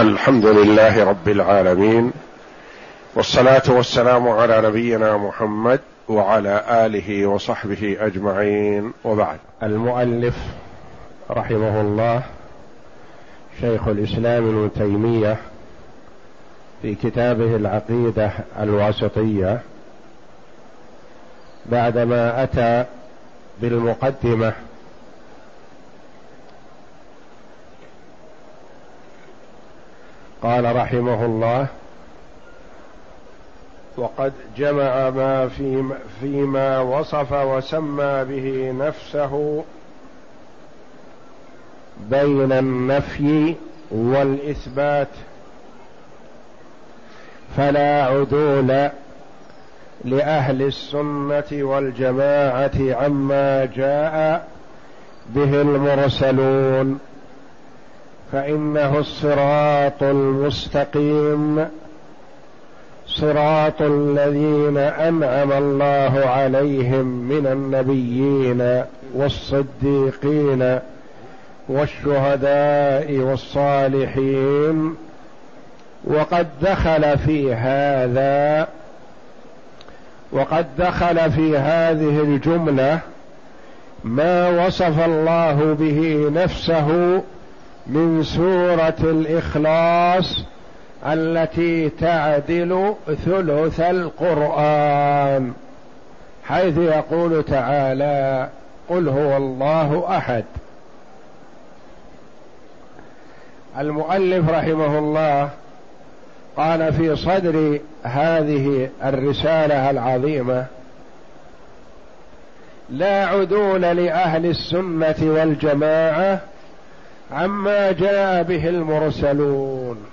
الحمد لله رب العالمين والصلاة والسلام على نبينا محمد وعلى آله وصحبه أجمعين وبعد. المؤلف رحمه الله شيخ الإسلام ابن تيمية في كتابه العقيدة الواسطية بعدما أتى بالمقدمة قال رحمه الله وقد جمع ما في فيما وصف وسمى به نفسه بين النفي والإثبات فلا عدول لأهل السنة والجماعة عما جاء به المرسلون. فإنه الصراط المستقيم. صراط الذين أنعم الله عليهم من النبيين والصديقين والشهداء والصالحين. وقد دخل في هذا وقد دخل في هذه الجملة ما وصف الله به نفسه من سورة الإخلاص التي تعدل ثلث القرآن حيث يقول تعالى قل هو الله أحد المؤلف رحمه الله قال في صدر هذه الرسالة العظيمة لا عدول لأهل السنة والجماعة عما جاء به المرسلون.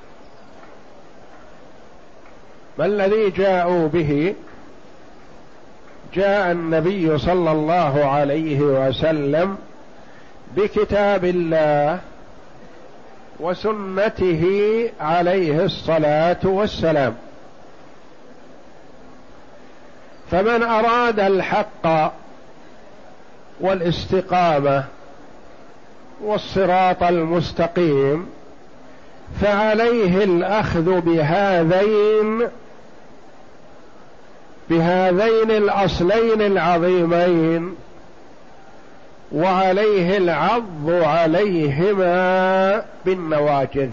ما الذي جاءوا به؟ جاء النبي صلى الله عليه وسلم بكتاب الله وسنته عليه الصلاة والسلام. فمن أراد الحق والاستقامة والصراط المستقيم فعليه الأخذ بهذين بهذين الأصلين العظيمين وعليه العض عليهما بالنواجذ.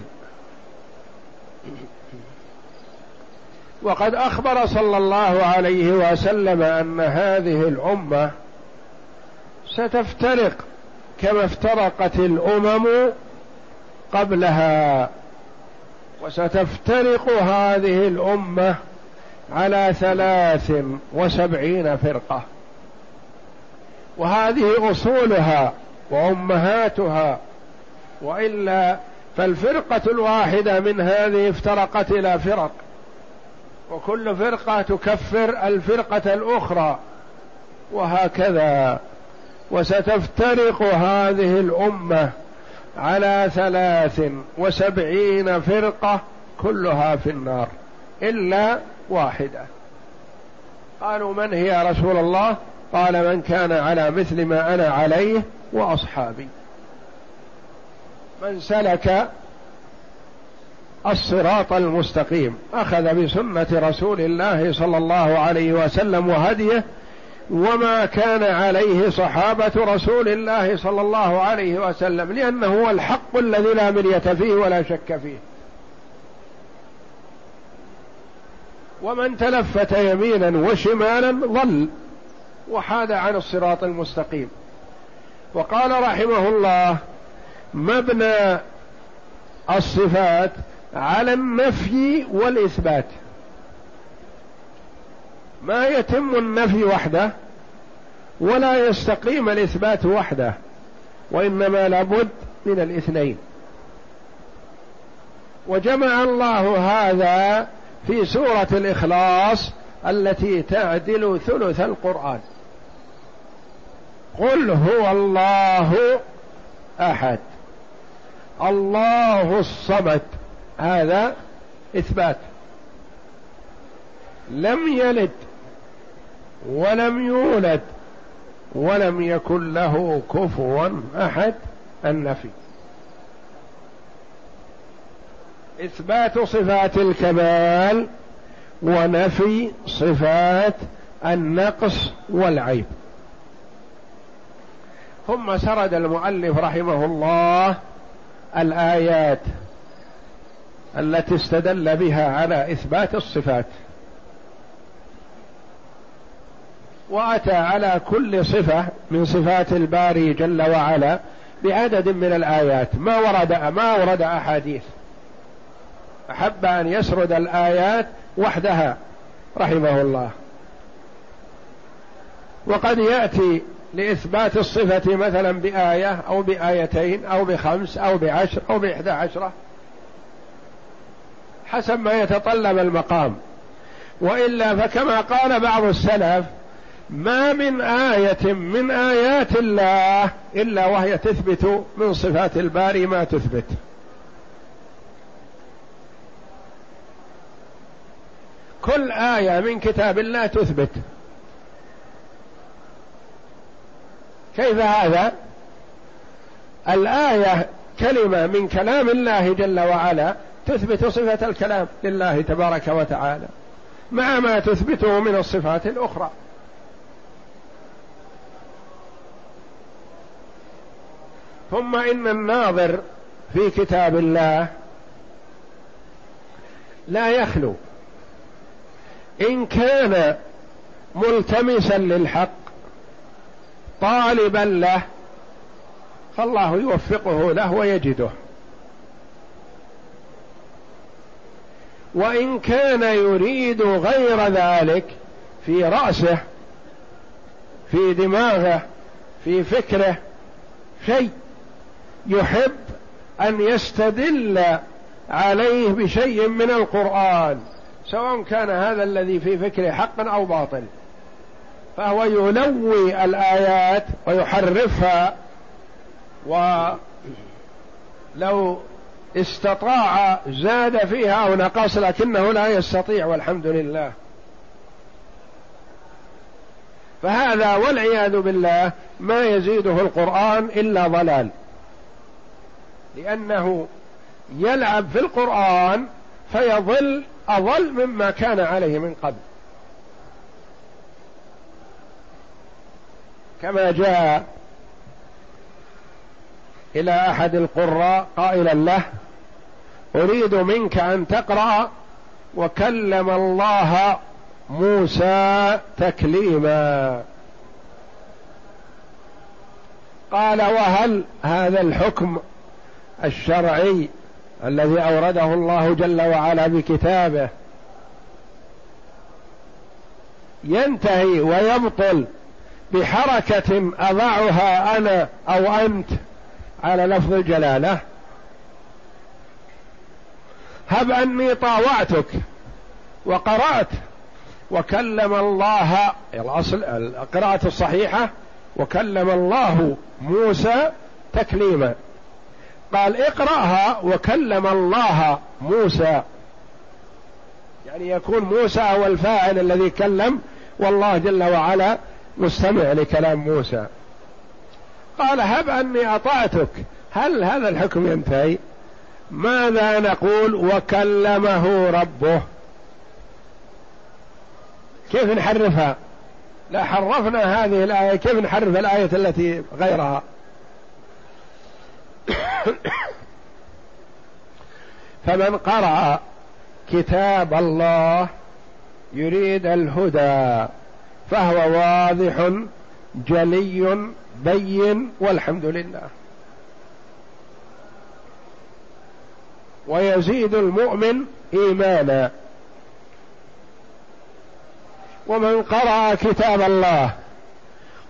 وقد أخبر صلى الله عليه وسلم أن هذه الأمة ستفترق كما افترقت الأمم قبلها وستفترق هذه الأمة على ثلاث وسبعين فرقة. وهذه أصولها وأمهاتها وإلا فالفرقة الواحدة من هذه افترقت إلى فرق. وكل فرقة تكفر الفرقة الأخرى وهكذا. وستفترق هذه الأمة على ثلاث وسبعين فرقة كلها في النار إلا واحدة. قالوا من هي يا رسول الله؟ قال من كان على مثل ما أنا عليه وأصحابي. من سلك الصراط المستقيم أخذ بسنة رسول الله صلى الله عليه وسلم وهديه وما كان عليه صحابة رسول الله صلى الله عليه وسلم لأنه هو الحق الذي لا مرية فيه ولا شك فيه. ومن تلفت يمينا وشمالا ضل وحاد عن الصراط المستقيم. وقال رحمه الله مبنى الصفات على النفي والإثبات. ما يتم النفي وحده ولا يستقيم الإثبات وحده وإنما لابد من الاثنين. وجمع الله هذا في سورة الإخلاص التي تعدل ثلث القرآن. قل هو الله أحد. الله الصمد. هذا إثبات. لم يلد ولم يولد ولم يكن له كفوا أحد النفي. إثبات صفات الكمال ونفي صفات النقص والعيب. ثم سرد المؤلف رحمه الله الآيات التي استدل بها على إثبات الصفات. وأتى على كل صفة من صفات الباري جل وعلا بعدد من الآيات. ما ورد ما ورد أحاديث. أحب أن يسرد الآيات وحدها رحمه الله. وقد يأتي لإثبات الصفة مثلا بآية أو بآيتين أو بخمس أو بعشر أو بإحدى عشرة حسب ما يتطلب المقام. وإلا فكما قال بعض السلف ما من آية من آيات الله إلا وهي تثبت من صفات الباري ما تثبت. كل آية من كتاب الله تثبت. كيف هذا؟ الآية كلمة من كلام الله جل وعلا تثبت صفة الكلام لله تبارك وتعالى مع ما تثبته من الصفات الأخرى. ثم إن الناظر في كتاب الله لا يخلو. إن كان ملتمسا للحق طالبا له فالله يوفقه له ويجده. وإن كان يريد غير ذلك في رأسه في دماغه في فكره شيء يحب أن يستدل عليه بشيء من القرآن سواء كان هذا الذي في فكره حقا أو باطل فهو يلوي الآيات ويحرفها ولو استطاع زاد فيها أو نقص لكنه لا يستطيع والحمد لله. فهذا والعياذ بالله ما يزيده القرآن إلا ضلال. لأنه يلعب في القرآن فيضل اضل مما كان عليه من قبل. كما جاء إلى أحد القراء قائلا له أريد منك أن تقرأ وكلم الله موسى تكليما. قال وهل هذا الحكم الشرعي الذي أورده الله جل وعلا بكتابه. ينتهي ويبطل بحركة أضعها أنا أو أنت على لفظ الجلالة. هب أني طاوعتك وقرأت وكلم الله الأصل القراءة الصحيحة وكلم الله موسى تكليما. قال اقرأها وكلم الله موسى. يعني يكون موسى هو الفاعل الذي كلم والله جل وعلا مستمع لكلام موسى. قال هب أني أطعتك. هل هذا الحكم ينتهي؟ ماذا نقول؟ وكلمه ربه. كيف نحرفها؟ لا حرفنا هذه الآية كيف نحرف الآية التي غيرها؟ فمن قرأ كتاب الله يريد الهدى فهو واضح جلي بين والحمد لله. ويزيد المؤمن إيمانا. ومن قرأ كتاب الله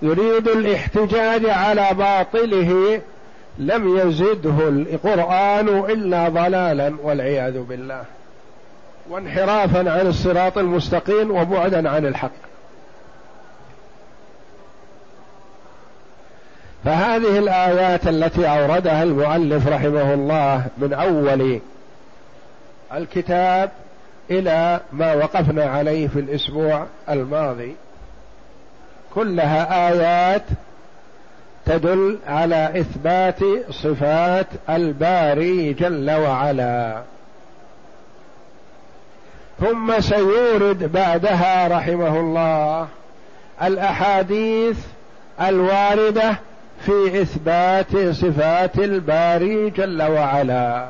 يريد الاحتجاج على باطله لم يزده القرآن إلا ضلالا والعياذ بالله. وانحرافا عن الصراط المستقيم وبعدا عن الحق. فهذه الآيات التي أوردها المؤلف رحمه الله من أول الكتاب إلى ما وقفنا عليه في الأسبوع الماضي كلها آيات تدل على إثبات صفات الباري جل وعلا. ثم سيورد بعدها رحمه الله الأحاديث الواردة في إثبات صفات الباري جل وعلا.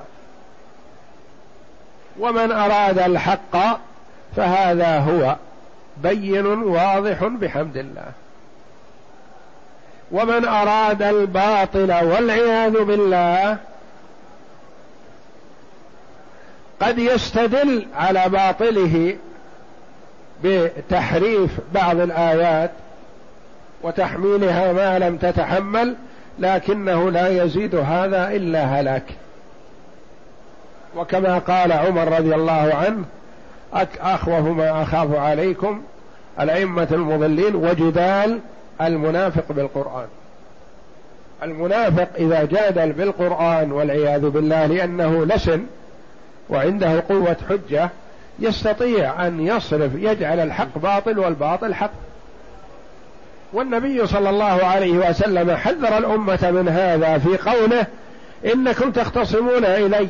ومن أراد الحق فهذا هو بين واضح بحمد الله. ومن أراد الباطل والعياذ بالله قد يستدل على باطله بتحريف بعض الآيات وتحميلها ما لم تتحمل لكنه لا يزيد هذا إلا هلاك وكما قال عمر رضي الله عنه اخوف ما أخاف عليكم الأئمة المضلين وجدال المنافق بالقرآن. المنافق إذا جادل بالقرآن والعياذ بالله لأنه لسن وعنده قوة حجة يستطيع أن يصرف يجعل الحق باطل والباطل حق. والنبي صلى الله عليه وسلم حذر الأمة من هذا في قوله إنكم تختصمون إلي.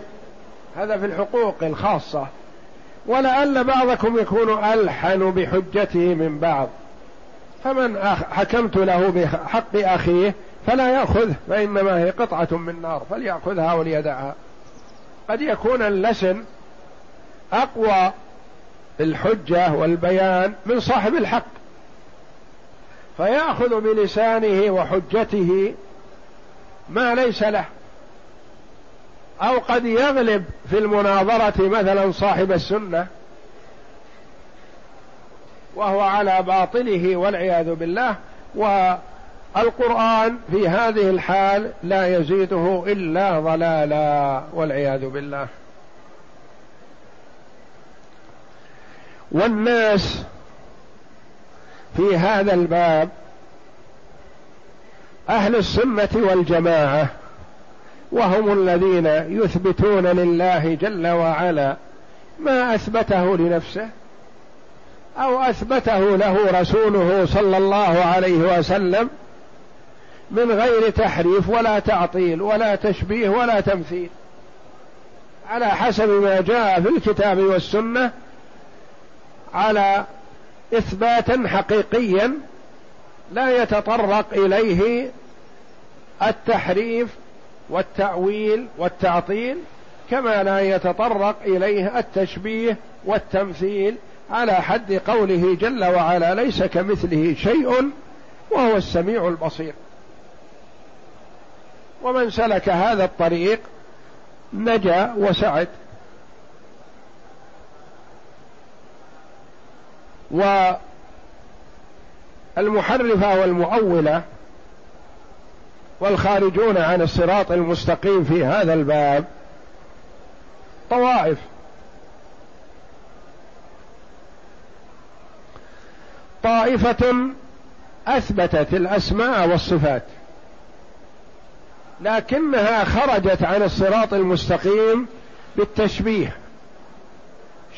هذا في الحقوق الخاصة. ولعل بعضكم يكون ألحن بحجته من بعض. فمن حكمت له بحق أخيه فلا ياخذه فإنما هي قطعة من نار فليأخذها وليدعها. قد يكون اللسن أقوى الحجة والبيان من صاحب الحق. فيأخذ بلسانه وحجته ما ليس له. أو قد يغلب في المناظرة مثلا صاحب السنة. وهو على باطله والعياذ بالله والقرآن في هذه الحال لا يزيده إلا ضلالا والعياذ بالله. والناس في هذا الباب أهل السنة والجماعة وهم الذين يثبتون لله جل وعلا ما أثبته لنفسه أو أثبته له رسوله صلى الله عليه وسلم من غير تحريف ولا تعطيل ولا تشبيه ولا تمثيل. على حسب ما جاء في الكتاب والسنة على إثباتا حقيقيا لا يتطرق إليه التحريف والتأويل والتعطيل كما لا يتطرق إليه التشبيه والتمثيل على حد قوله جل وعلا ليس كمثله شيء وهو السميع البصير. ومن سلك هذا الطريق نجا وسعد. والمحرفة والمؤولة والخارجون عن الصراط المستقيم في هذا الباب طوائف. طائفة أثبتت الأسماء والصفات لكنها خرجت عن الصراط المستقيم بالتشبيه.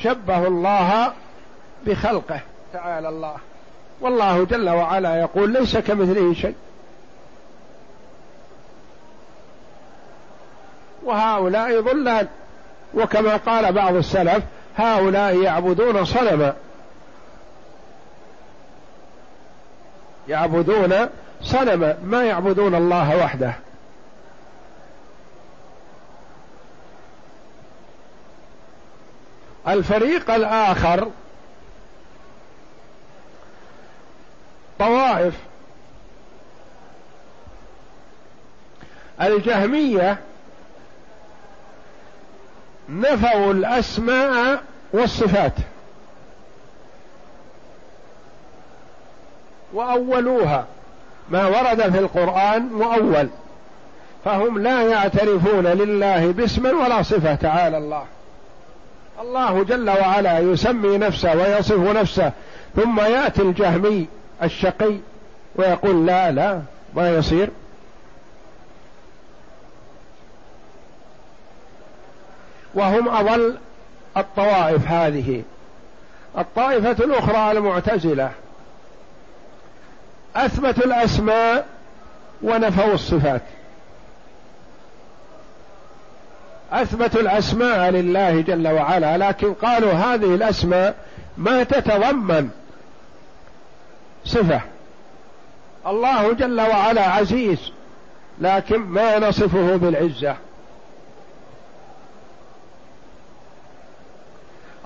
شبه الله بخلقه تعالى الله. والله جل وعلا يقول ليس كمثله شيء. وهؤلاء ضلال. وكما قال بعض السلف هؤلاء يعبدون صنما. يعبدون صنما ما يعبدون الله وحده. الفريق الآخر طوائف. الجهمية نفوا الأسماء والصفات. وأولوها. ما ورد في القرآن مؤول. فهم لا يعترفون لله باسم ولا صفة. تعالى الله. الله جل وعلا يسمي نفسه ويصف نفسه. ثم يأتي الجهمي الشقي ويقول لا لا ما يصير. وهم أضل الطوائف هذه. الطائفة الأخرى المعتزلة. أثبتوا الأسماء ونفوا الصفات. أثبتوا الأسماء لله جل وعلا لكن قالوا هذه الأسماء ما تتضمن صفة. الله جل وعلا عزيز لكن ما نصفه بالعزة.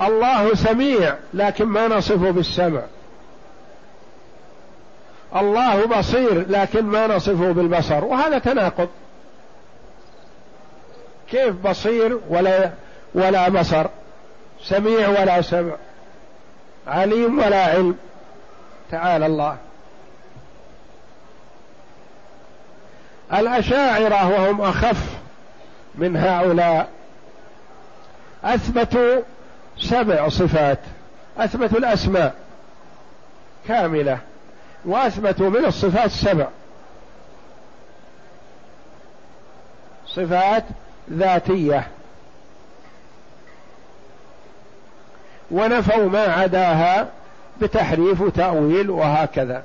الله سميع لكن ما نصفه بالسمع. الله بصير لكن ما نصفه بالبصر. وهذا تناقض. كيف بصير ولا ولا بصر؟ سميع ولا سمع؟ عليم ولا علم؟ تعالى الله. الأشاعرة وهم أخف من هؤلاء. أثبتوا سبع صفات. أثبتوا الأسماء. كاملة. وأثبتوا من الصفات سبع. صفات ذاتية. ونفوا ما عداها بتحريف وتأويل وهكذا.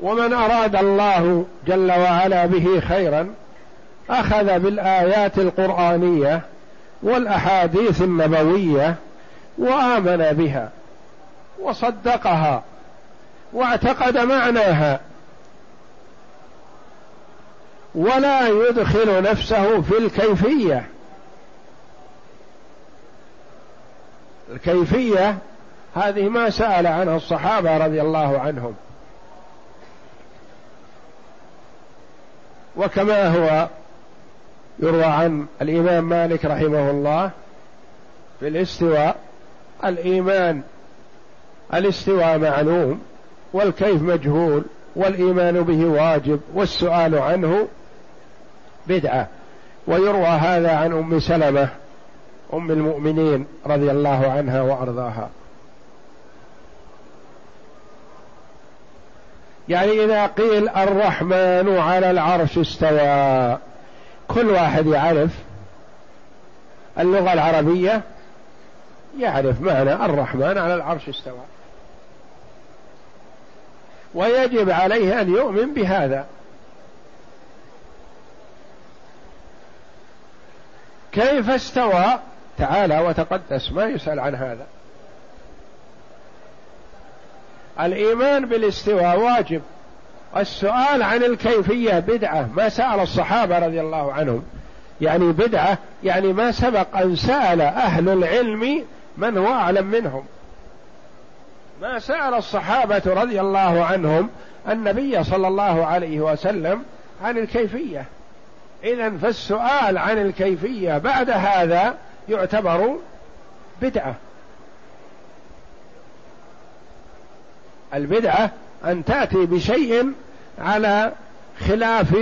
ومن أراد الله جل وعلا به خيرا أخذ بالآيات القرآنية والأحاديث النبوية وآمن بها وصدقها واعتقد معناها ولا يدخل نفسه في الكيفية. الكيفية هذه ما سأل عنها الصحابة رضي الله عنهم. وكما هو يروى عن الإمام مالك رحمه الله في الاستواء. الإيمان الاستواء معلوم والكيف مجهول والإيمان به واجب والسؤال عنه بدعة. ويروى هذا عن أم سلمة أم المؤمنين رضي الله عنها وأرضاها. يعني إذا قيل الرحمن على العرش استوى كل واحد يعرف اللغة العربية يعرف معنى الرحمن على العرش استوى. ويجب عليه أن يؤمن بهذا. كيف استوى؟ تعالى وتقدس ما يسأل عن هذا. الإيمان بالاستواء واجب. السؤال عن الكيفية بدعة. ما سأل الصحابة رضي الله عنهم. يعني بدعة يعني ما سبق أن سأل أهل العلم من هو أعلم منهم. ما سأل الصحابة رضي الله عنهم النبي صلى الله عليه وسلم عن الكيفية. إذا فالسؤال عن الكيفية بعد هذا يعتبر بدعة. البدعة أن تأتي بشيء على خلاف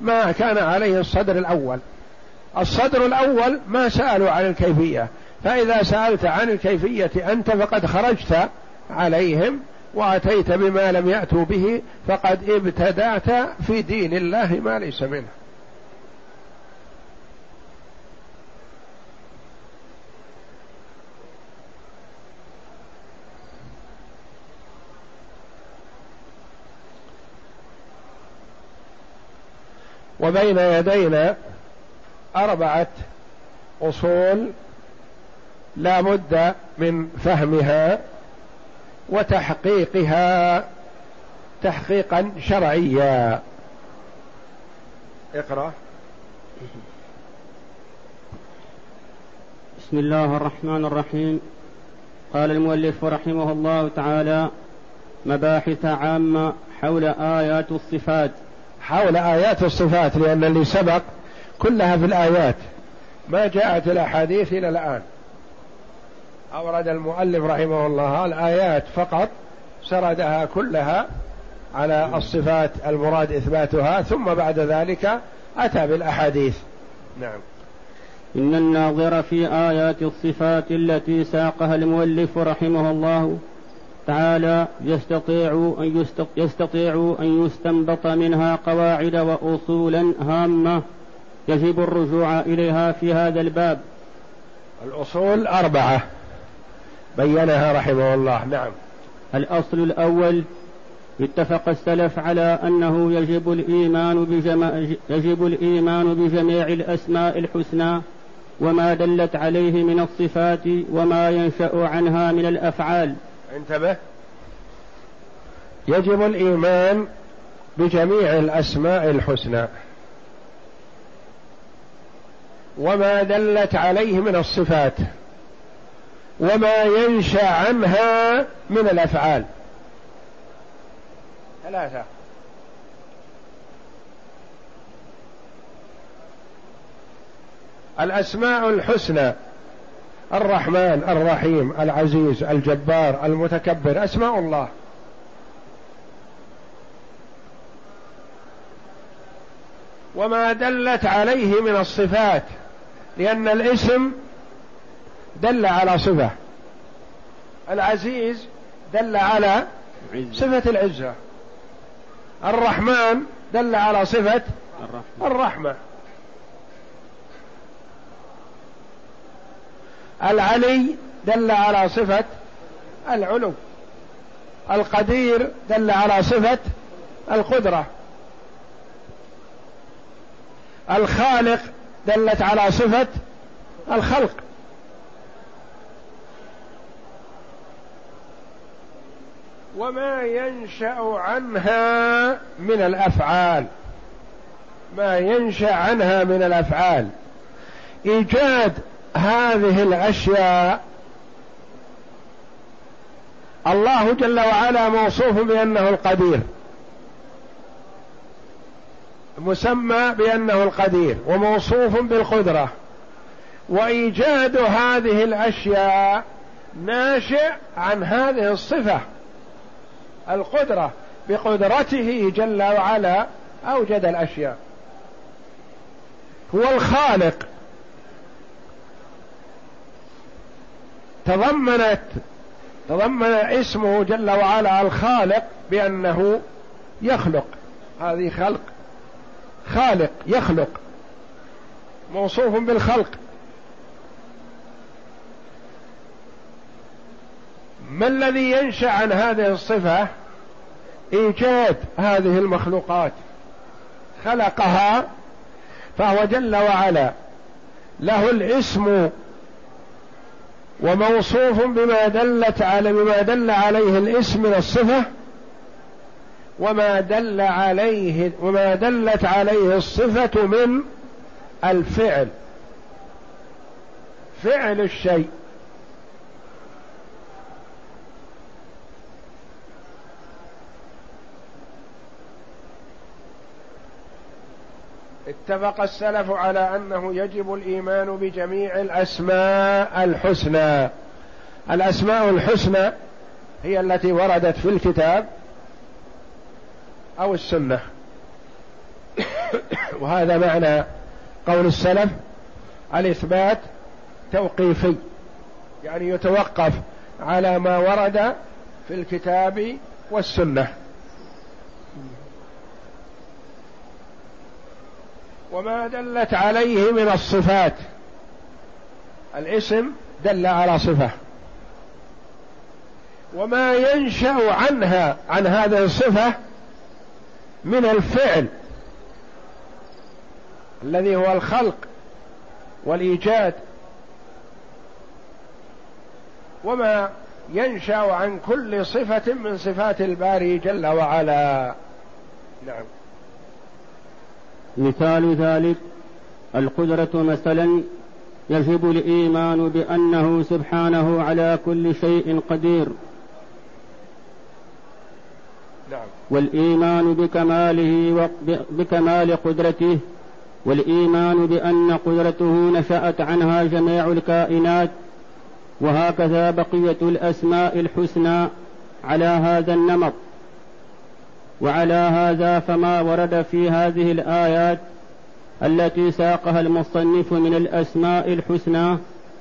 ما كان عليه الصدر الأول. الصدر الأول ما سألوا عن الكيفية فإذا سألت عن الكيفية أنت فقد خرجت عليهم وأتيت بما لم يأتوا به فقد ابتدعت في دين الله ما ليس منه. وبين يدينا أربعة أصول لا بد من فهمها وتحقيقها تحقيقا شرعيا. اقرأ. بسم الله الرحمن الرحيم. قال المؤلف رحمه الله تعالى مباحث عامة حول آيات الصفات. حول آيات الصفات لأن اللي سبق كلها في الآيات. ما جاءت الأحاديث إلى الآن. أورد المؤلف رحمه الله الآيات فقط سردها كلها على الصفات المراد إثباتها ثم بعد ذلك أتى بالأحاديث. نعم. إن الناظر في آيات الصفات التي ساقها المؤلف رحمه الله تعالى يستطيع أن يستطيع أن يستنبط منها قواعد وأصولا هامة يجب الرجوع إليها في هذا الباب. الأصول أربعة بينها رحمه الله نعم. الأصل الأول اتفق السلف على أنه يجب الإيمان بجميع يجب الإيمان بجميع الأسماء الحسنى وما دلت عليه من الصفات وما ينشأ عنها من الأفعال. انتبه. يجب الإيمان بجميع الأسماء الحسنى. وما دلت عليه من الصفات. وما ينشأ عنها من الأفعال. ثلاثة. الأسماء الحسنى. الرحمن الرحيم العزيز الجبار المتكبر أسماء الله. وما دلت عليه من الصفات لأن الاسم دل على صفة. العزيز دل على صفة العزة. الرحمن دل على صفة الرحمة. العلي دل على صفة العلو. القدير دل على صفة القدرة. الخالق دلت على صفة الخلق. وما ينشأ عنها من الأفعال. ما ينشأ عنها من الأفعال. إيجاد هذه الأشياء الله جل وعلا موصوف بأنه القدير. مسمى بأنه القدير وموصوف بالقدرة. وإيجاد هذه الأشياء ناشئ عن هذه الصفة القدرة بقدرته جل وعلا أوجد الأشياء. هو الخالق. تضمنت تضمن اسمه جل وعلا الخالق بأنه يخلق. هذه خلق. خالق يخلق. موصوف بالخلق. ما الذي ينشأ عن هذه الصفة؟ إيجاد هذه المخلوقات. خلقها فهو جل وعلا. له الاسم وموصوف بما دلت على بما دل عليه الاسم من الصفة وما دل عليه وما دلت عليه الصفة من الفعل. فعل الشيء. اتفق السلف على أنه يجب الإيمان بجميع الأسماء الحسنى. الأسماء الحسنى هي التي وردت في الكتاب أو السنة. وهذا معنى قول السلف الإثبات توقيفي يعني يتوقف على ما ورد في الكتاب والسنة. وما دلت عليه من الصفات. الاسم دل على صفة. وما ينشأ عنها عن هذه الصفة من الفعل. الذي هو الخلق والإيجاد. وما ينشأ عن كل صفة من صفات الباري جل وعلا. نعم. مثال ذلك القدرة مثلا يجب الإيمان بأنه سبحانه على كل شيء قدير. نعم. والإيمان بكماله بكمال قدرته والإيمان بأن قدرته نشأت عنها جميع الكائنات وهكذا بقية الأسماء الحسنى على هذا النمط. وعلى هذا فما ورد في هذه الآيات التي ساقها المصنف من الأسماء الحسنى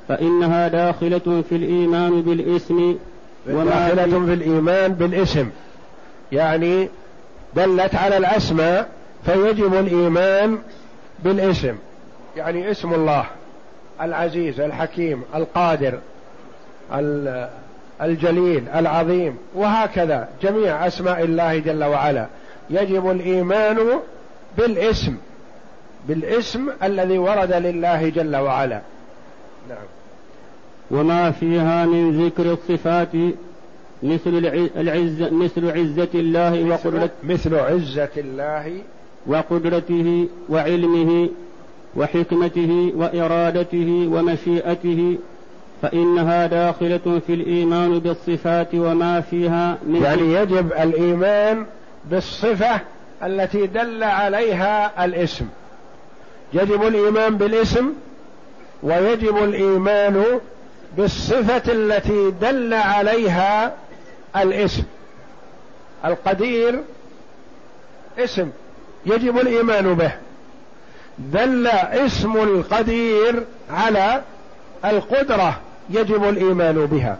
فإنها داخلة في الإيمان بالاسم داخلة في الإيمان بالاسم. يعني دلت على الأسماء فيجب الإيمان بالاسم. يعني اسم الله العزيز الحكيم القادر الجليل العظيم وهكذا جميع أسماء الله جل وعلا. يجب الإيمان بالاسم بالاسم الذي ورد لله جل وعلا. نعم. وما فيها من ذكر الصفات مثل العزة مثل عزة الله وقدرته مثل عزة الله وقدرته وعلمه وحكمته وإرادته ومشيئته فإنها داخلة في الإيمان بالصفات وما فيها من يعني يجب الإيمان بالصفة التي دل عليها الاسم. يجب الإيمان بالاسم ويجب الإيمان بالصفة التي دل عليها الاسم. القدير اسم يجب الإيمان به. دل اسم القدير على القدرة. يجب الإيمان بها.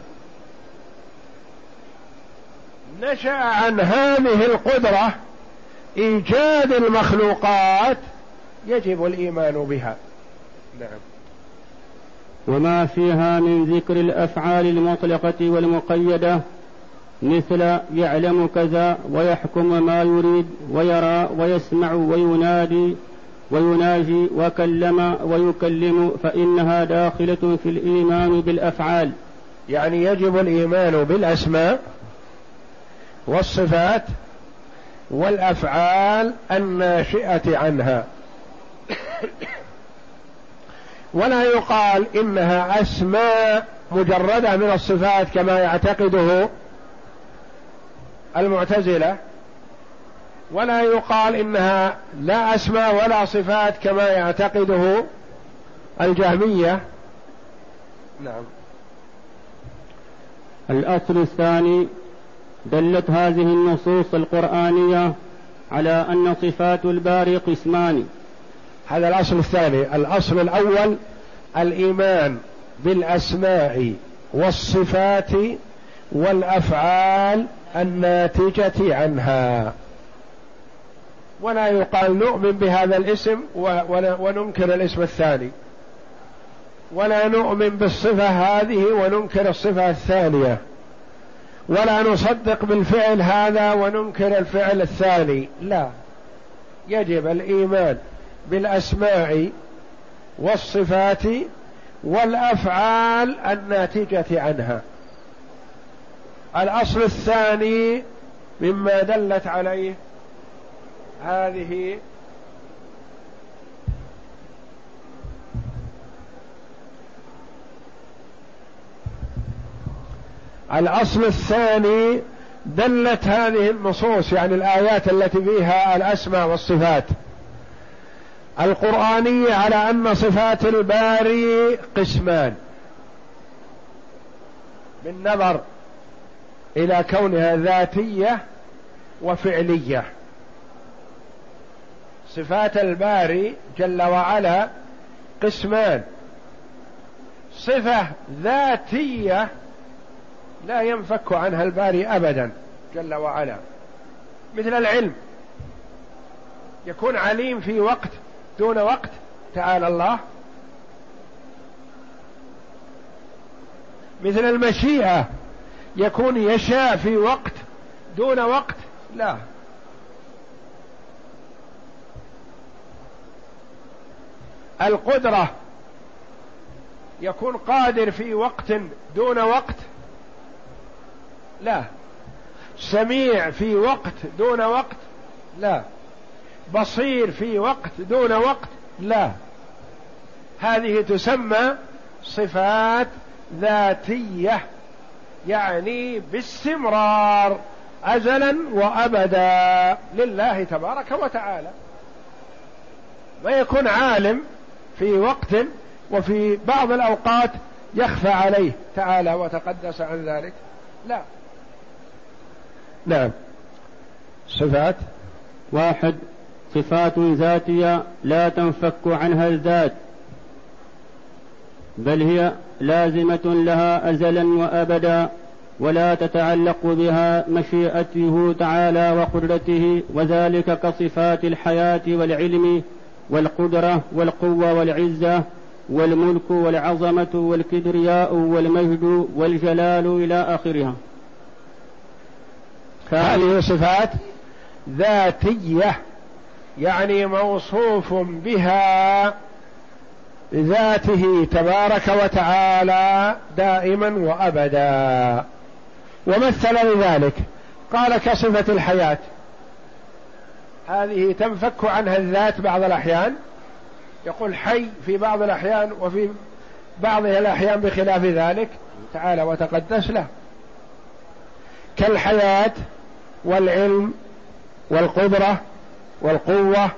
نشأ عن هذه القدرة إيجاد المخلوقات يجب الإيمان بها. نعم. وما فيها من ذكر الأفعال المطلقة والمقيدة مثل يعلم كذا ويحكم ما يريد ويرى ويسمع وينادي ويناجي وكلم ويكلم فإنها داخلة في الإيمان بالأفعال. يعني يجب الإيمان بالأسماء والصفات والأفعال الناشئة عنها. ولا يقال إنها أسماء مجردة من الصفات كما يعتقده المعتزلة. ولا يقال إنها لا أسماء ولا صفات كما يعتقده الجهمية. نعم. الأصل الثاني دلت هذه النصوص القرآنية على أن صفات الباري قسمان هذا الأصل الثاني. الأصل الأول الإيمان بالأسماء والصفات والأفعال الناتجة عنها. ولا يقال نؤمن بهذا الاسم وننكر الاسم الثاني. ولا نؤمن بالصفة هذه وننكر الصفة الثانية. ولا نصدق بالفعل هذا وننكر الفعل الثاني. لا. يجب الإيمان بالأسماء والصفات والأفعال الناتجة عنها. الأصل الثاني مما دلت عليه هذه الأصل الثاني دلت هذه النصوص يعني الآيات التي فيها الأسماء والصفات. القرآنية على أن صفات الباري قسمان. بالنظر إلى كونها ذاتية وفعلية. صفات الباري جل وعلا قسمان. صفة ذاتية لا ينفك عنها الباري ابدا جل وعلا. مثل العلم. يكون عليم في وقت دون وقت. تعالى الله. مثل المشيئة. يكون يشاء في وقت دون وقت. لا. القدرة. يكون قادر في وقت دون وقت. لا. سميع في وقت دون وقت. لا. بصير في وقت دون وقت. لا. هذه تسمى صفات ذاتية. يعني باستمرار. ازلا وابدا. لله تبارك وتعالى. ما يكون عالم في وقت وفي بعض الأوقات يخفى عليه. تعالى وتقدس عن ذلك. لا. نعم. صفات. واحد. صفات ذاتية لا تنفك عنها الذات بل هي لازمة لها أزلا وأبدا ولا تتعلق بها مشيئته تعالى وقدرته وذلك كصفات الحياة والعلم والقدرة والقوة والعزة والملك والعظمة والكبرياء والمجد والجلال إلى آخرها. هذه صفات ذاتية يعني موصوف بها ذاته تبارك وتعالى دائما وابدا. ومثل لذلك قال كصفة الحياة هذه تنفك عنها الذات بعض الأحيان. يقول حي في بعض الأحيان وفي بعض الأحيان بخلاف ذلك. تعالى وتقدس له. كالحياة والعلم والقدرة والقوة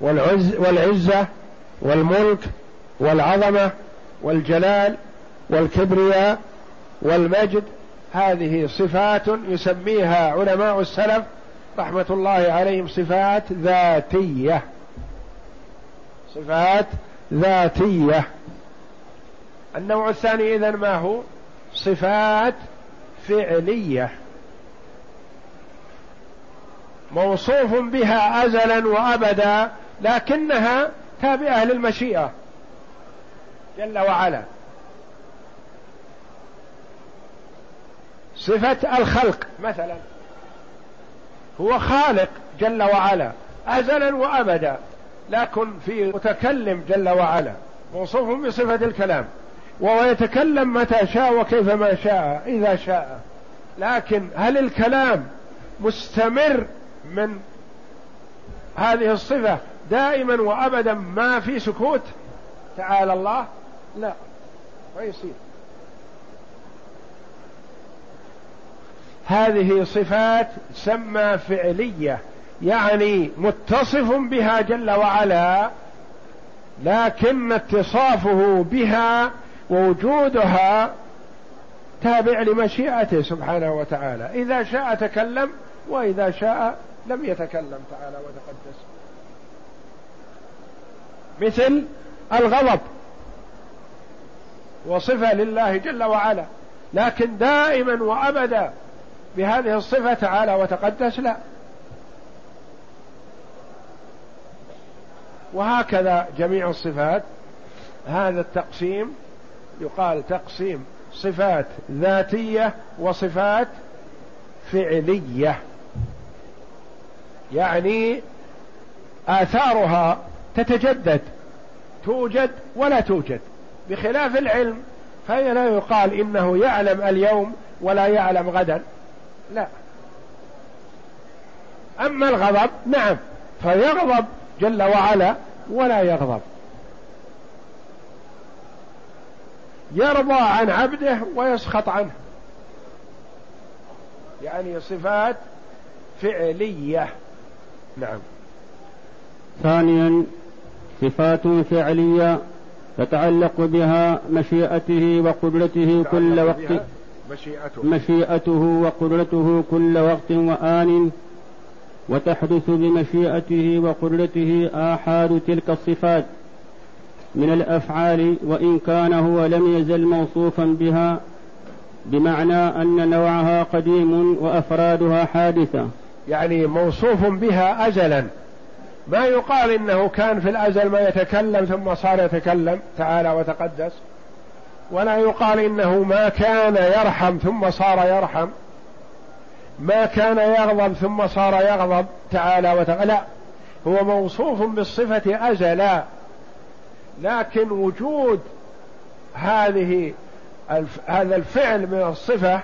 والعز والعزة والملك والعظمة والجلال والكبرياء والمجد. هذه صفات يسميها علماء السلف رحمه الله عليهم صفات ذاتية. صفات ذاتية. النوع الثاني اذا ما هو؟ صفات فعلية. موصوف بها ازلا وابدا لكنها تابعة للمشيئة. جل وعلا. صفة الخلق مثلا. هو خالق جل وعلا أزلا وأبدا لكن في متكلم جل وعلا موصوف بصفة الكلام وهو يتكلم متى شاء وكيفما شاء إذا شاء. لكن هل الكلام مستمر من هذه الصفة دائما وأبدا ما في سكوت؟ تعالى الله. لا ما يصير. هذه صفات سمى فعلية يعني متصف بها جل وعلا لكن اتصافه بها ووجودها تابع لمشيئته سبحانه وتعالى. إذا شاء تكلم وإذا شاء لم يتكلم تعالى وتقدس. مثل الغضب وصفة لله جل وعلا لكن دائما وأبدا بهذه الصفة تعالى وتقدس لا. وهكذا جميع الصفات. هذا التقسيم يقال تقسيم صفات ذاتية وصفات فعلية. يعني آثارها تتجدد توجد ولا توجد. بخلاف العلم فهي لا يقال إنه يعلم اليوم ولا يعلم غدا. لا. أما الغضب نعم. فيغضب جل وعلا ولا يغضب. يرضى عن عبده ويسخط عنه. يعني صفات فعلية. نعم. ثانيا صفات فعلية تتعلق بها مشيئته وقدرته كل وقت. مشيئته. مشيئته وقدرته كل وقت وآن وتحدث بمشيئته وقدرته آحاد تلك الصفات من الأفعال وإن كان هو لم يزل موصوفا بها بمعنى أن نوعها قديم وأفرادها حادثة. يعني موصوف بها أزلا. ما يقال إنه كان في الأزل ما يتكلم ثم صار يتكلم تعالى وتقدس. ولا يقال إنه ما كان يرحم ثم صار يرحم. ما كان يغضب ثم صار يغضب تعالى وتقدس لا هو موصوف بالصفة أزلا. لكن وجود هذه هذا الفعل من الصفة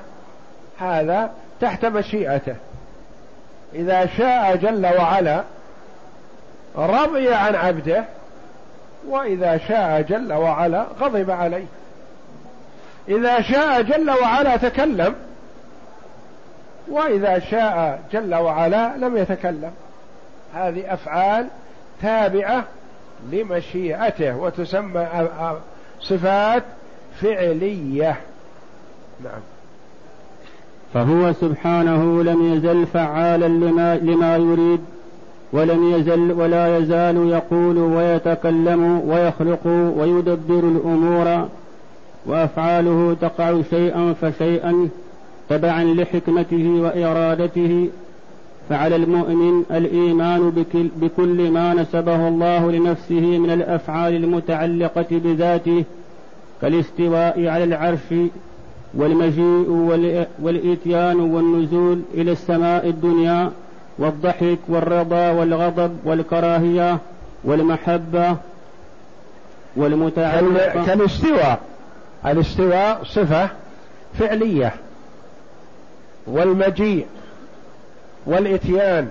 هذا تحت مشيئته. إذا شاء جل وعلا رضي عن عبده وإذا شاء جل وعلا غضب عليه. إذا شاء جل وعلا تكلم وإذا شاء جل وعلا لم يتكلم. هذه أفعال تابعة لمشيئته وتسمى صفات فعلية. نعم. فهو سبحانه لم يزل فعالا لما, لما يريد ولم يزل ولا يزال يقول ويتكلم ويخلق ويدبر الأمور وأفعاله تقع شيئا فشيئا تبعا لحكمته وإرادته. فعلى المؤمن الإيمان بكل, بكل ما نسبه الله لنفسه من الأفعال المتعلقة بذاته كالاستواء على العرش والمجيء والإتيان والنزول إلى السماء الدنيا والضحك والرضا والغضب والكراهية والمحبة والمتعلقة كالاستواء. الاستواء صفة فعلية والمجيء والإتيان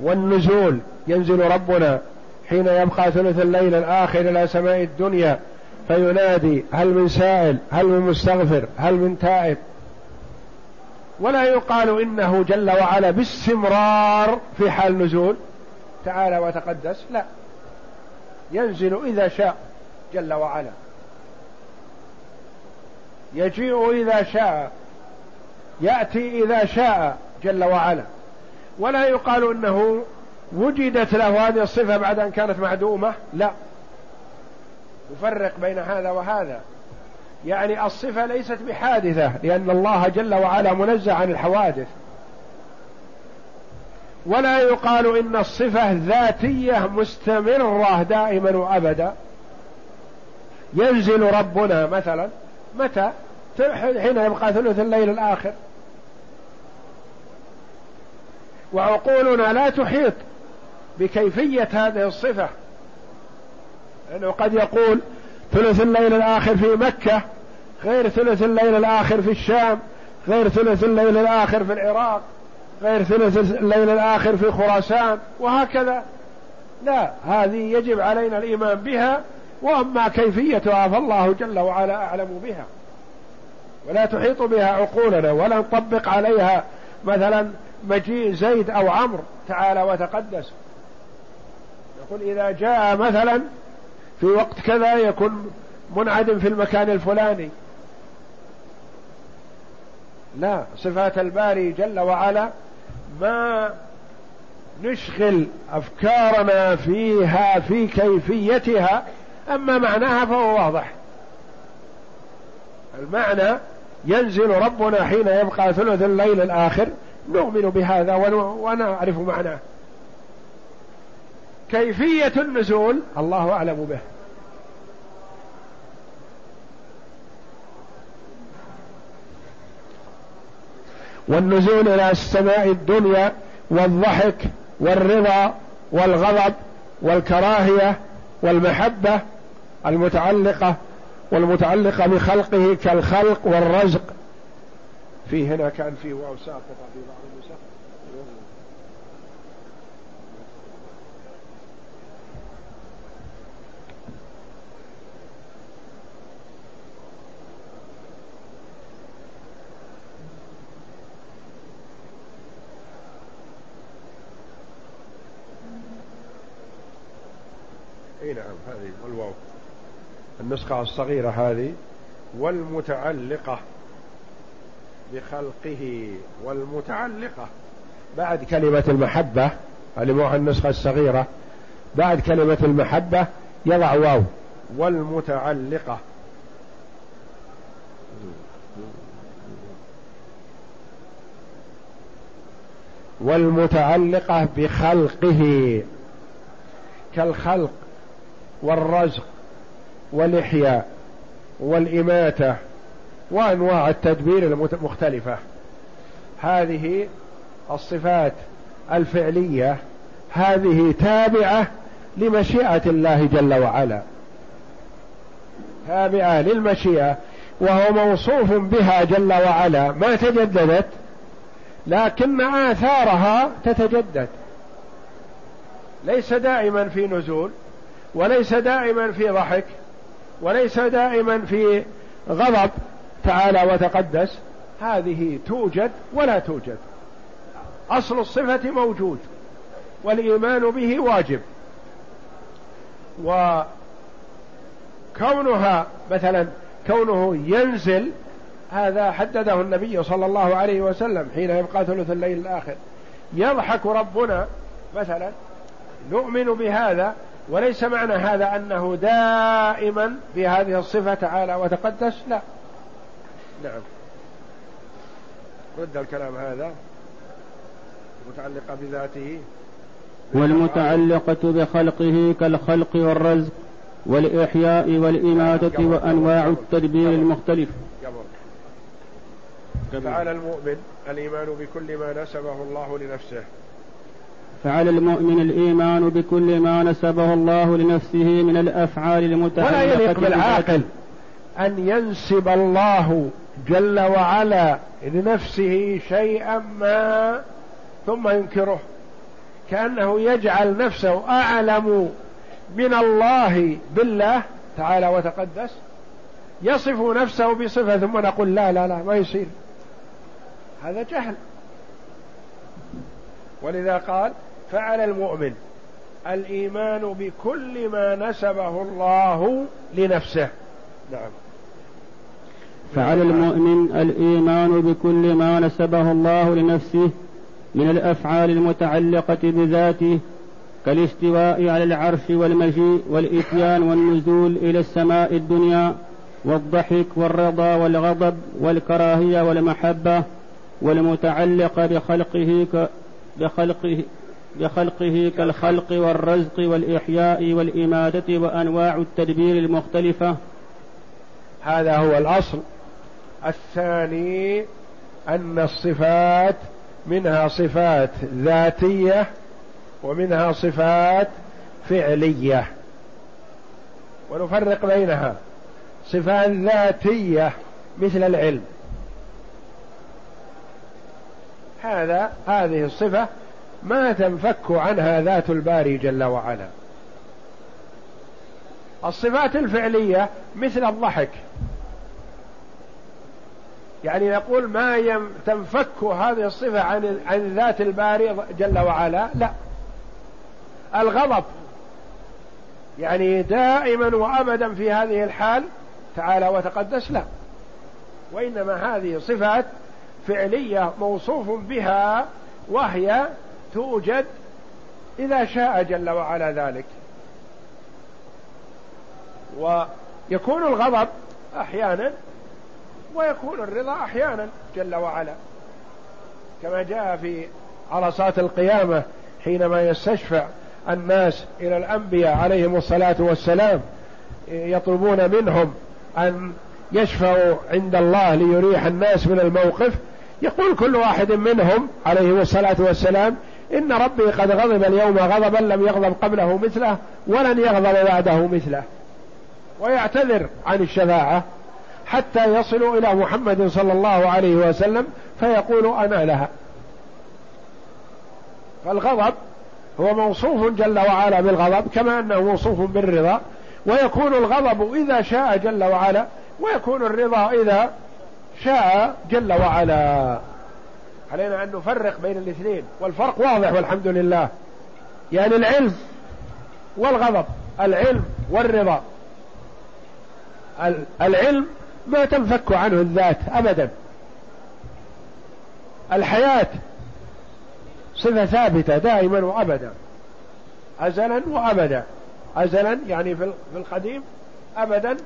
والنزول. ينزل ربنا حين يبقى ثلث الليل الآخر إلى سماء الدنيا فينادي هل من سائل هل من مستغفر هل من تائب. ولا يقال إنه جل وعلا باستمرار في حال نزول تعالى وتقدس لا. ينزل إذا شاء جل وعلا. يجيء إذا شاء يأتي إذا شاء جل وعلا. ولا يقال إنه وجدت له هذه الصفة بعد أن كانت معدومة لا. يفرق بين هذا وهذا. يعني الصفة ليست بحادثة لأن الله جل وعلا منزه عن الحوادث. ولا يقال إن الصفة ذاتية مستمرة دائما وابدا. ينزل ربنا مثلا متى؟ حين يبقى ثلث الليل الآخر. وعقولنا لا تحيط بكيفية هذه الصفة. لأنه قد يقول ثلث الليل الآخر في مكة غير ثلث الليل الآخر في الشام غير ثلث الليل الآخر في العراق غير ثلث الليل الآخر في خراسان وهكذا. لا هذه يجب علينا الإيمان بها وأما كيفيتها فالله جل وعلا أعلم بها. ولا تحيط بها عقولنا ولا نطبق عليها مثلا مجيء زيد أو عمرو تعالى وتقدس. يقول إذا جاء مثلا في وقت كذا يكون منعدم في المكان الفلاني. لا صفات الباري جل وعلا ما نشغل أفكارنا فيها في كيفيتها أما معناها فهو واضح. المعنى ينزل ربنا حين يبقى ثلث الليل الآخر. نؤمن بهذا ونعرف معناه. كيفية النزول؟ الله أعلم به. والنزول إلى السماء الدنيا والضحك والرضا والغضب والكراهية والمحبة المتعلقة والمتعلقة بخلقه كالخلق والرزق. في هنا كان في واو ساقطة في بعض النسخ اي نعم هذه والواو. النسخة الصغيرة هذه والمتعلقة بخلقه والمتعلقة بعد كلمة المحبة مو النسخة الصغيرة بعد كلمة المحبة يضع واو والمتعلقة. والمتعلقة بخلقه كالخلق والرزق. والإحياء والإماتة وأنواع التدبير المختلفة. هذه الصفات الفعلية هذه تابعة لمشيئة الله جل وعلا. تابعة للمشيئة وهو موصوف بها جل وعلا. ما تجددت لكن آثارها تتجدد. ليس دائما في نزول وليس دائما في ضحك. وليس دائما في غضب تعالى وتقدس. هذه توجد ولا توجد. أصل الصفة موجود والإيمان به واجب. وكونها مثلا كونه ينزل هذا حدده النبي صلى الله عليه وسلم حين يبقى ثلث الليل الآخر. يضحك ربنا مثلا نؤمن بهذا وليس معنى هذا أنه دائما بهذه الصفة تعالى وتقدس؟ لا. نعم. رد الكلام هذا. متعلقة بذاته. والمتعلقة بخلقه كالخلق والرزق والإحياء والإماتة وأنواع التدبير المختلف. فعلى المؤمن الإيمان بكل ما نسبه الله لنفسه. فعلى المؤمن الإيمان بكل ما نسبه الله لنفسه من الأفعال المتعلقة ولا يليق بالعاقل أن ينسب الله جل وعلا لنفسه شيئا ما ثم ينكره. كأنه يجعل نفسه أعلم من الله بالله تعالى وتقدس يصف نفسه بصفة ثم نقول لا لا لا ما يصير. هذا جهل. ولذا قال فعلى المؤمن الإيمان بكل ما نسبه الله لنفسه. نعم. فعلى المؤمن الإيمان بكل ما نسبه الله لنفسه من الأفعال المتعلقة بذاته كالاستواء على العرش والمجيء والإتيان والنزول إلى السماء الدنيا والضحك والرضا والغضب والكراهية والمحبة والمتعلقة بخلقه ك بخلقه بخلقه كالخلق والرزق والإحياء والإماتة وأنواع التدبير المختلفة. هذا هو الأصل. الثاني أن الصفات منها صفات ذاتية ومنها صفات فعلية. ونفرق بينها. صفات ذاتية مثل العلم. هذا هذه الصفة ما تنفك عنها ذات الباري جل وعلا. الصفات الفعلية مثل الضحك. يعني نقول ما يم تنفك هذه الصفة عن عن ذات الباري جل وعلا؟ لا. الغضب. يعني دائما وأبدا في هذه الحال تعالى وتقدس لا وإنما هذه صفات فعلية موصوف بها وهي توجد إذا شاء جل وعلا ذلك. ويكون الغضب أحيانا ويكون الرضا أحيانا جل وعلا. كما جاء في عرصات القيامة حينما يستشفع الناس إلى الأنبياء عليهم الصلاة والسلام يطلبون منهم أن يشفعوا عند الله ليريح الناس من الموقف يقول كل واحد منهم عليه الصلاة والسلام إن ربي قد غضب اليوم غضبا لم يغضب قبله مثله ولن يغضب بعده مثله. ويعتذر عن الشفاعة حتى يصلوا إلى محمد صلى الله عليه وسلم فيقول أنا لها. فالغضب هو موصوف جل وعلا بالغضب كما أنه موصوف بالرضا ويكون الغضب إذا شاء جل وعلا ويكون الرضا إذا شاء جل وعلا. علينا أن نفرق بين الاثنين. والفرق واضح والحمد لله. يعني العلم والغضب العلم والرضا. العلم ما تنفك عنه الذات ابدا. الحياة صفة ثابتة دائما وابدا. ازلا وابدا. ازلا يعني في القديم ابدا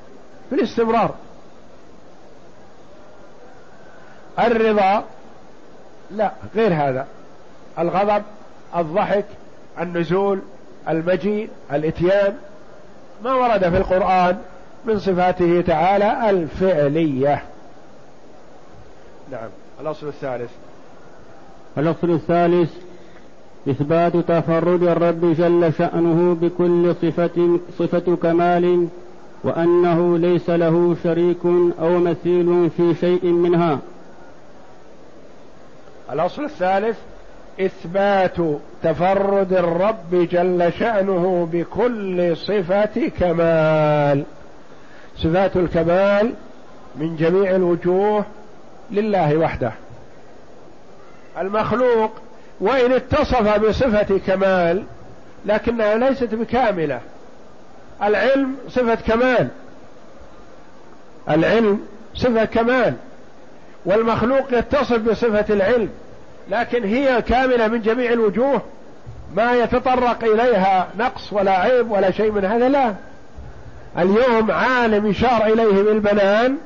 في الاستمرار. الرضا لا غير هذا. الغضب الضحك النزول المجيء الإتيان ما ورد في القرآن من صفاته تعالى الفعلية. نعم. الأصل الثالث. الأصل الثالث إثبات تفرد الرب جل شأنه بكل صفة صفة كمال وأنه ليس له شريك أو مثيل في شيء منها. الأصل الثالث إثبات تفرد الرب جل شأنه بكل صفة كمال. صفات الكمال من جميع الوجوه لله وحده. المخلوق وإن اتصف بصفة كمال لكنها ليست بكاملة. العلم صفة كمال. العلم صفة كمال. والمخلوق يتصف بصفة العلم لكن هي كاملة من جميع الوجوه ما يتطرق إليها نقص ولا عيب ولا شيء من هذا لا. اليوم عالم يشار إليه بالبنان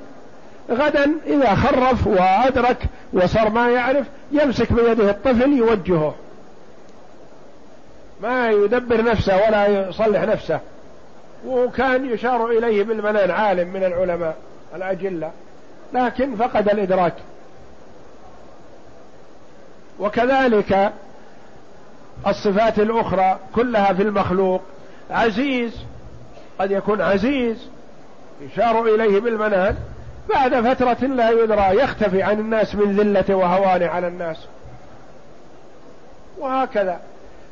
غدا إذا خرف وأدرك وصار ما يعرف يمسك بيده الطفل يوجهه. ما يدبر نفسه ولا يصلح نفسه. وكان يشار إليه بالمنان عالم من العلماء الأجلة. لكن فقد الإدراك. وكذلك الصفات الأخرى كلها في المخلوق. عزيز قد يكون عزيز يشار إليه بالمنان بعد فترة لا يدرى يختفي عن الناس من ذلة وهوان على الناس. وهكذا.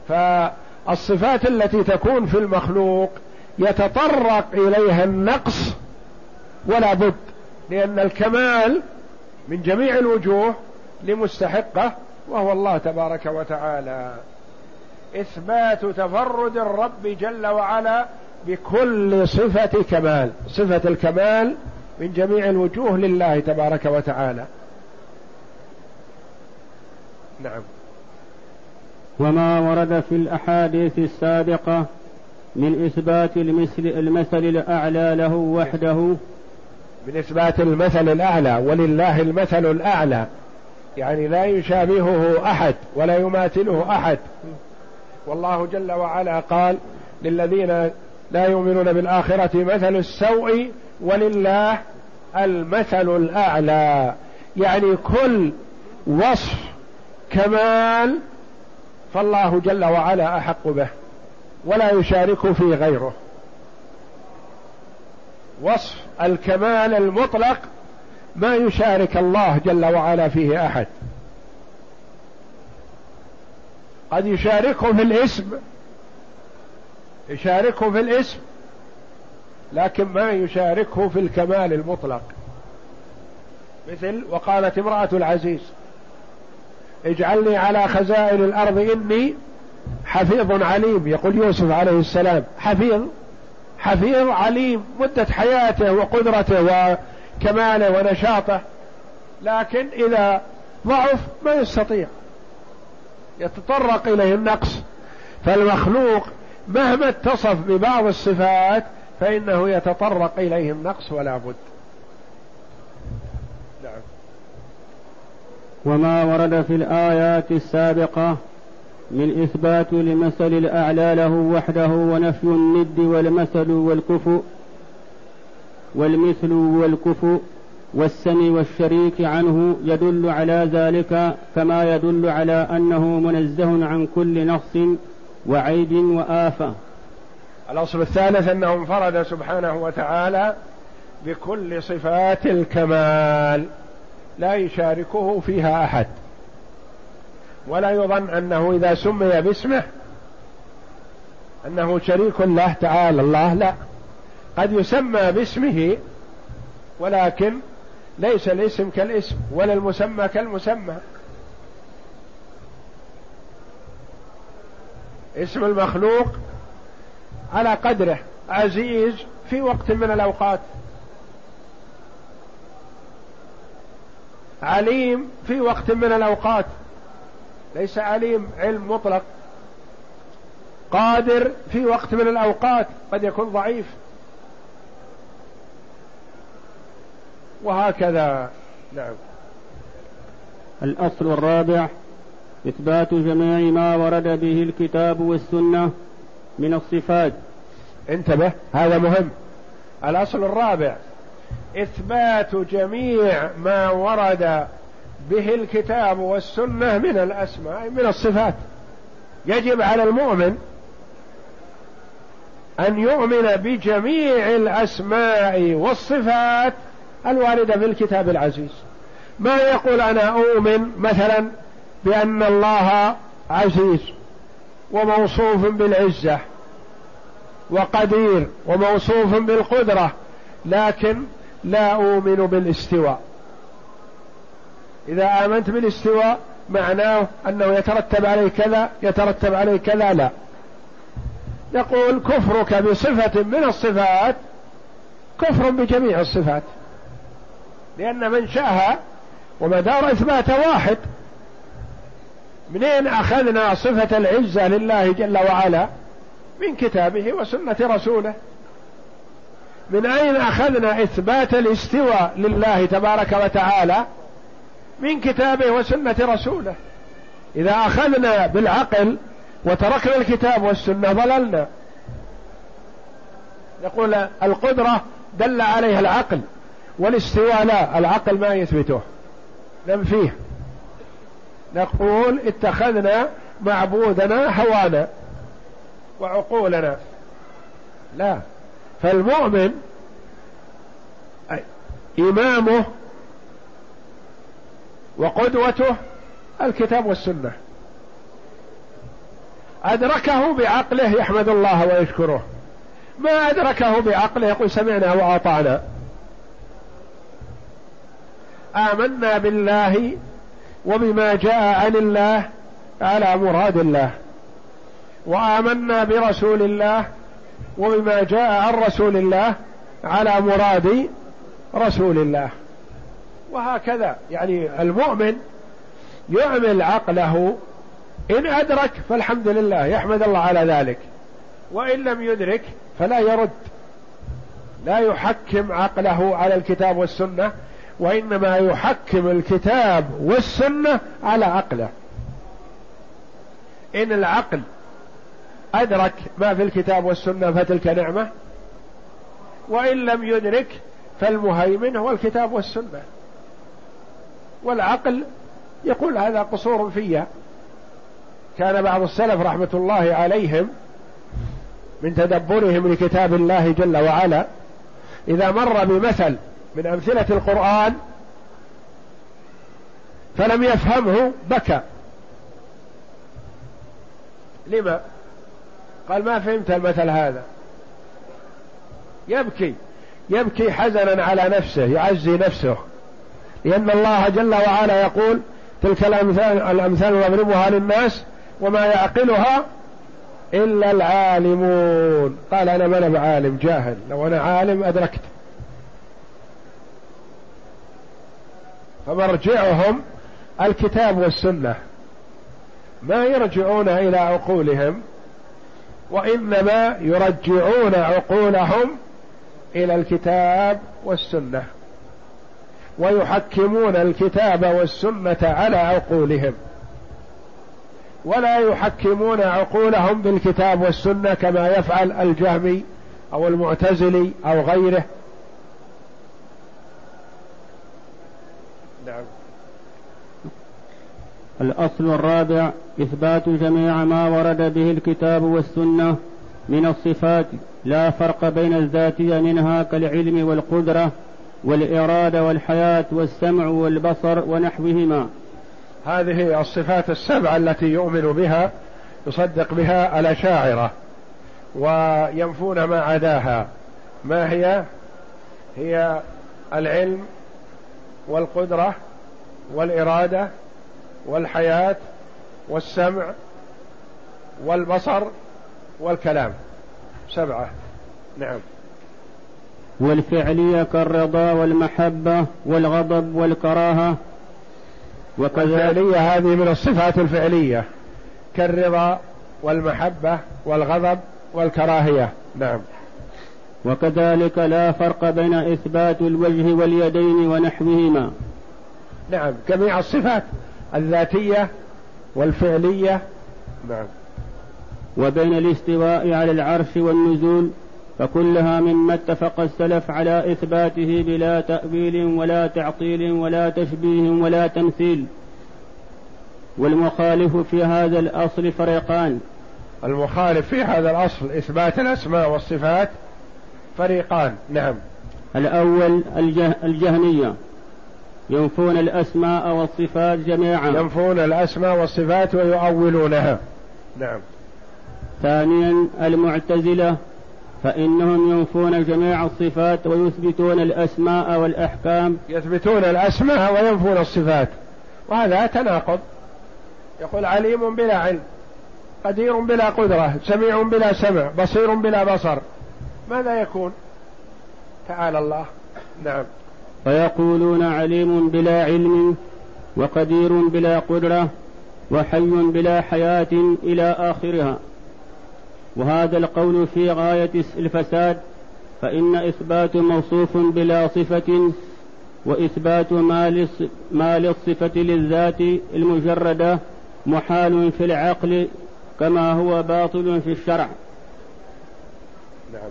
فالصفات التي تكون في المخلوق يتطرق إليها النقص ولا بد. لأن الكمال من جميع الوجوه لمستحقة وهو الله تبارك وتعالى. إثبات تفرد الرب جل وعلا بكل صفة كمال. صفة الكمال من جميع الوجوه لله تبارك وتعالى. نعم. وما ورد في الأحاديث السابقة من إثبات المثل, المثل الأعلى له وحده من إثبات المثل الأعلى ولله المثل الأعلى. يعني لا يشابهه أحد ولا يماثله أحد. والله جل وعلا قال للذين لا يؤمنون بالآخرة مثل السوء ولله المثل الأعلى. يعني كل وصف كمال فالله جل وعلا أحق به ولا يشارك في غيره. وصف الكمال المطلق ما يشارك الله جل وعلا فيه أحد. قد يشاركه في الاسم يشاركه في الاسم لكن ما يشاركه في الكمال المطلق. مثل وقالت امرأة العزيز اجعلني على خزائن الأرض إني حفيظ عليم. يقول يوسف عليه السلام حفيظ حفيظ عليم مدة حياته وقدرته وكماله ونشاطه. لكن إذا ضعف ما يستطيع. يتطرق إليه النقص. فالمخلوق مهما اتصف ببعض الصفات فإنه يتطرق إليه النقص ولا بد. نعم. وما ورد في الآيات السابقة من إثبات لمثل الأعلى له وحده ونفي الند والمثل والكفؤ والمثل والكفؤ والسمي والشريك عنه يدل على ذلك كما يدل على أنه منزه عن كل نقص وعيب وآفة. الأصل الثالث أنه انفرد سبحانه وتعالى بكل صفات الكمال لا يشاركه فيها أحد. ولا يظن أنه إذا سمي باسمه أنه شريك له تعالى الله لا. قد يسمى باسمه ولكن ليس الاسم كالاسم ولا المسمى كالمسمى. اسم المخلوق على قدره عزيز في وقت من الأوقات. عليم في وقت من الأوقات. ليس عليم علم مطلق. قادر في وقت من الأوقات قد يكون ضعيف. وهكذا نعم. الأصل الرابع إثبات جميع ما ورد به الكتاب والسنة من الصفات. انتبه هذا مهم. الأصل الرابع إثبات جميع ما ورد به الكتاب والسنة من الأسماء من الصفات. يجب على المؤمن أن يؤمن بجميع الأسماء والصفات الواردة في الكتاب العزيز. ما يقول أنا أؤمن مثلا بأن الله عزيز وموصوف بالعزة وقدير وموصوف بالقدرة لكن لا أؤمن بالاستواء. إذا آمنت بالاستواء معناه أنه يترتب عليه كذا يترتب عليه كذا لا. يقول كفرك بصفة من الصفات كفر بجميع الصفات. لأن منشاها ومدار إثبات واحد منين أخذنا صفة العزة لله جل وعلا؟ من كتابه وسنة رسوله. من أين أخذنا إثبات الاستواء لله تبارك وتعالى؟ من كتابه وسنة رسوله. إذا أخذنا بالعقل وتركنا الكتاب والسنة ضللنا. يقول القدرة دل عليها العقل والاستواء لا العقل ما يثبته. ننفيه نقول اتخذنا معبودنا هوانا وعقولنا. لا. فالمؤمن إمامه وقدوته الكتاب والسنة. أدركه بعقله يحمد الله ويشكره. ما أدركه بعقله؟ يقول سمعنا وأطعنا آمنا بالله وبما جاء عن الله على مراد الله. وآمنا برسول الله وبما جاء عن رسول الله على مراد رسول الله. وهكذا. يعني المؤمن يعمل عقله إن أدرك فالحمد لله يحمد الله على ذلك. وإن لم يدرك فلا يرد. لا يحكم عقله على الكتاب والسنة وإنما يحكم الكتاب والسنة على عقله. إن العقل أدرك ما في الكتاب والسنة فتلك نعمة وإن لم يدرك فالمهيمن هو الكتاب والسنة. والعقل يقول هذا قصور في كان بعض السلف رحمة الله عليهم من تدبرهم لكتاب الله جل وعلا إذا مر بمثل من أمثلة القرآن فلم يفهمه بكى. لما؟ قال ما فهمت المثل هذا. يبكي يبكي حزنا على نفسه يعزي نفسه. لأن الله جل وعلا يقول تلك الأمثال الأمثال نضربها للناس وما يعقلها إلا العالمون. قال أنا ما أنا بعالم جاهل. لو أنا عالم أدركت. فمرجعهم الكتاب والسنة. ما يرجعون إلى عقولهم وإنما يرجعون عقولهم إلى الكتاب والسنة. ويحكمون الكتاب والسنة على عقولهم. ولا يحكمون عقولهم بالكتاب والسنة كما يفعل الجهمي أو المعتزلي أو غيره. نعم. الأصل الرابع إثبات جميع ما ورد به الكتاب والسنة من الصفات. لا فرق بين الذاتية منها كالعلم والقدرة. والإرادة والحياة والسمع والبصر ونحوهما. هذه الصفات السبعة التي يؤمن بها يصدق بها الأشاعرة وينفون ما عداها. ما هي؟ هي العلم والقدرة والإرادة والحياة والسمع والبصر والكلام. سبعة. نعم. والفعلية كالرضا والمحبة والغضب والكراهة. والفعلية هذه من الصفات الفعلية. كالرضا والمحبة والغضب والكراهية. نعم. وكذلك لا فرق بين إثبات الوجه واليدين ونحوهما. نعم. جميع الصفات الذاتية والفعلية. نعم. وبين الاستواء على العرش والنزول فكلها مما اتفق السلف على إثباته بلا تأويل ولا تعطيل ولا تشبيه ولا تمثيل. والمخالف في هذا الأصل فريقان. المخالف في هذا الأصل إثبات الأسماء والصفات فريقان. نعم. الأول الجه الجهنية ينفون الأسماء والصفات جميعا. ينفون الأسماء والصفات ويؤولونها. نعم. ثانيا المعتزلة. فإنهم ينفون جميع الصفات ويثبتون الأسماء والأحكام. يثبتون الأسماء وينفون الصفات. وهذا تناقض. يقول عليم بلا علم قدير بلا قدرة سميع بلا سمع بصير بلا بصر. ماذا يكون؟ تعالى الله. نعم. فيقولون عليم بلا علم وقدير بلا قدرة وحي بلا حياة إلى آخرها. وهذا القول في غاية الفساد فإن إثبات موصوف بلا صفة وإثبات ما للصفة للذات المجردة محال في العقل كما هو باطل في الشرع. نعم.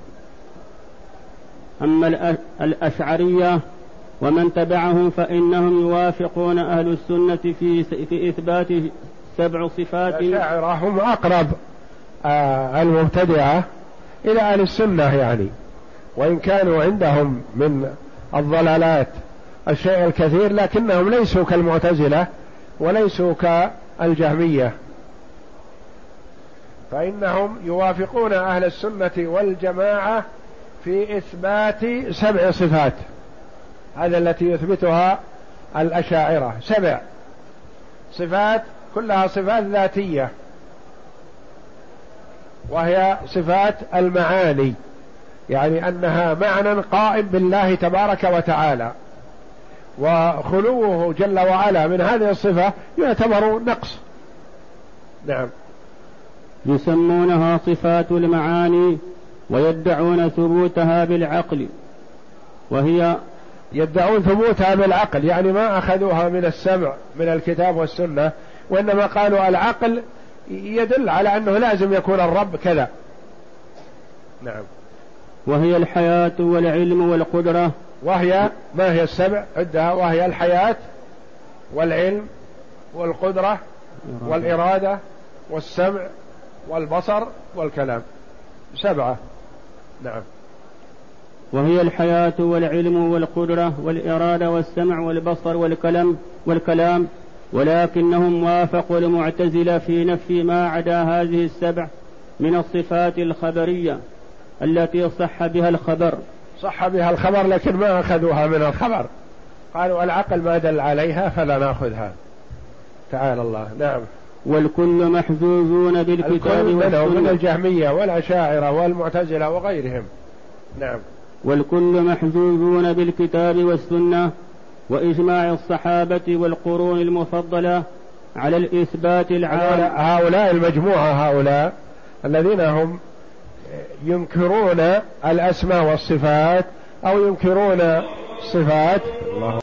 أما الأشعرية ومن تبعهم فإنهم يوافقون أهل السنة في في إثبات سبع صفات. الأشاعرة هم أقرب. المبتدعة إلى أهل السنة يعني. وإن كانوا عندهم من الضلالات الشيء الكثير لكنهم ليسوا كالمعتزلة وليسوا كالجهمية. فإنهم يوافقون أهل السنة والجماعة في إثبات سبع صفات. هذا التي يثبتها الأشاعرة. سبع صفات كلها صفات ذاتية. وهي صفات المعاني يعني أنها معنى قائم بالله تبارك وتعالى. وخلوه جل وعلا من هذه الصفة يعتبر نقص. نعم. يسمونها صفات المعاني ويدعون ثبوتها بالعقل. وهي يدعون ثبوتها بالعقل يعني ما أخذوها من السمع من الكتاب والسنة وإنما قالوا العقل يدل على أنه لازم يكون الرب كذا. نعم. وهي الحياة والعلم والقدرة. وهي ما هي السبع؟ عدها. وهي الحياة والعلم والقدرة والإرادة والسمع والبصر والكلام. سبعة. نعم. وهي الحياة والعلم والقدرة والإرادة والسمع والبصر والكلام والكلام ولكنهم وافقوا المعتزلة في نفي ما عدا هذه السبع من الصفات الخبرية التي صح بها الخبر. صح بها الخبر لكن ما أخذوها من الخبر. قالوا العقل ما دل عليها فلا نأخذها. تعالى الله نعم. والكل محجوزون بالكتاب والسنة من الجهمية والأشاعرة والمعتزلة وغيرهم. نعم. والكل محجوزون بالكتاب والسنة وإجماع الصحابة والقرون المفضلة على الإثبات العام. هؤلاء المجموعة هؤلاء الذين هم ينكرون الأسماء والصفات أو ينكرون صفات الله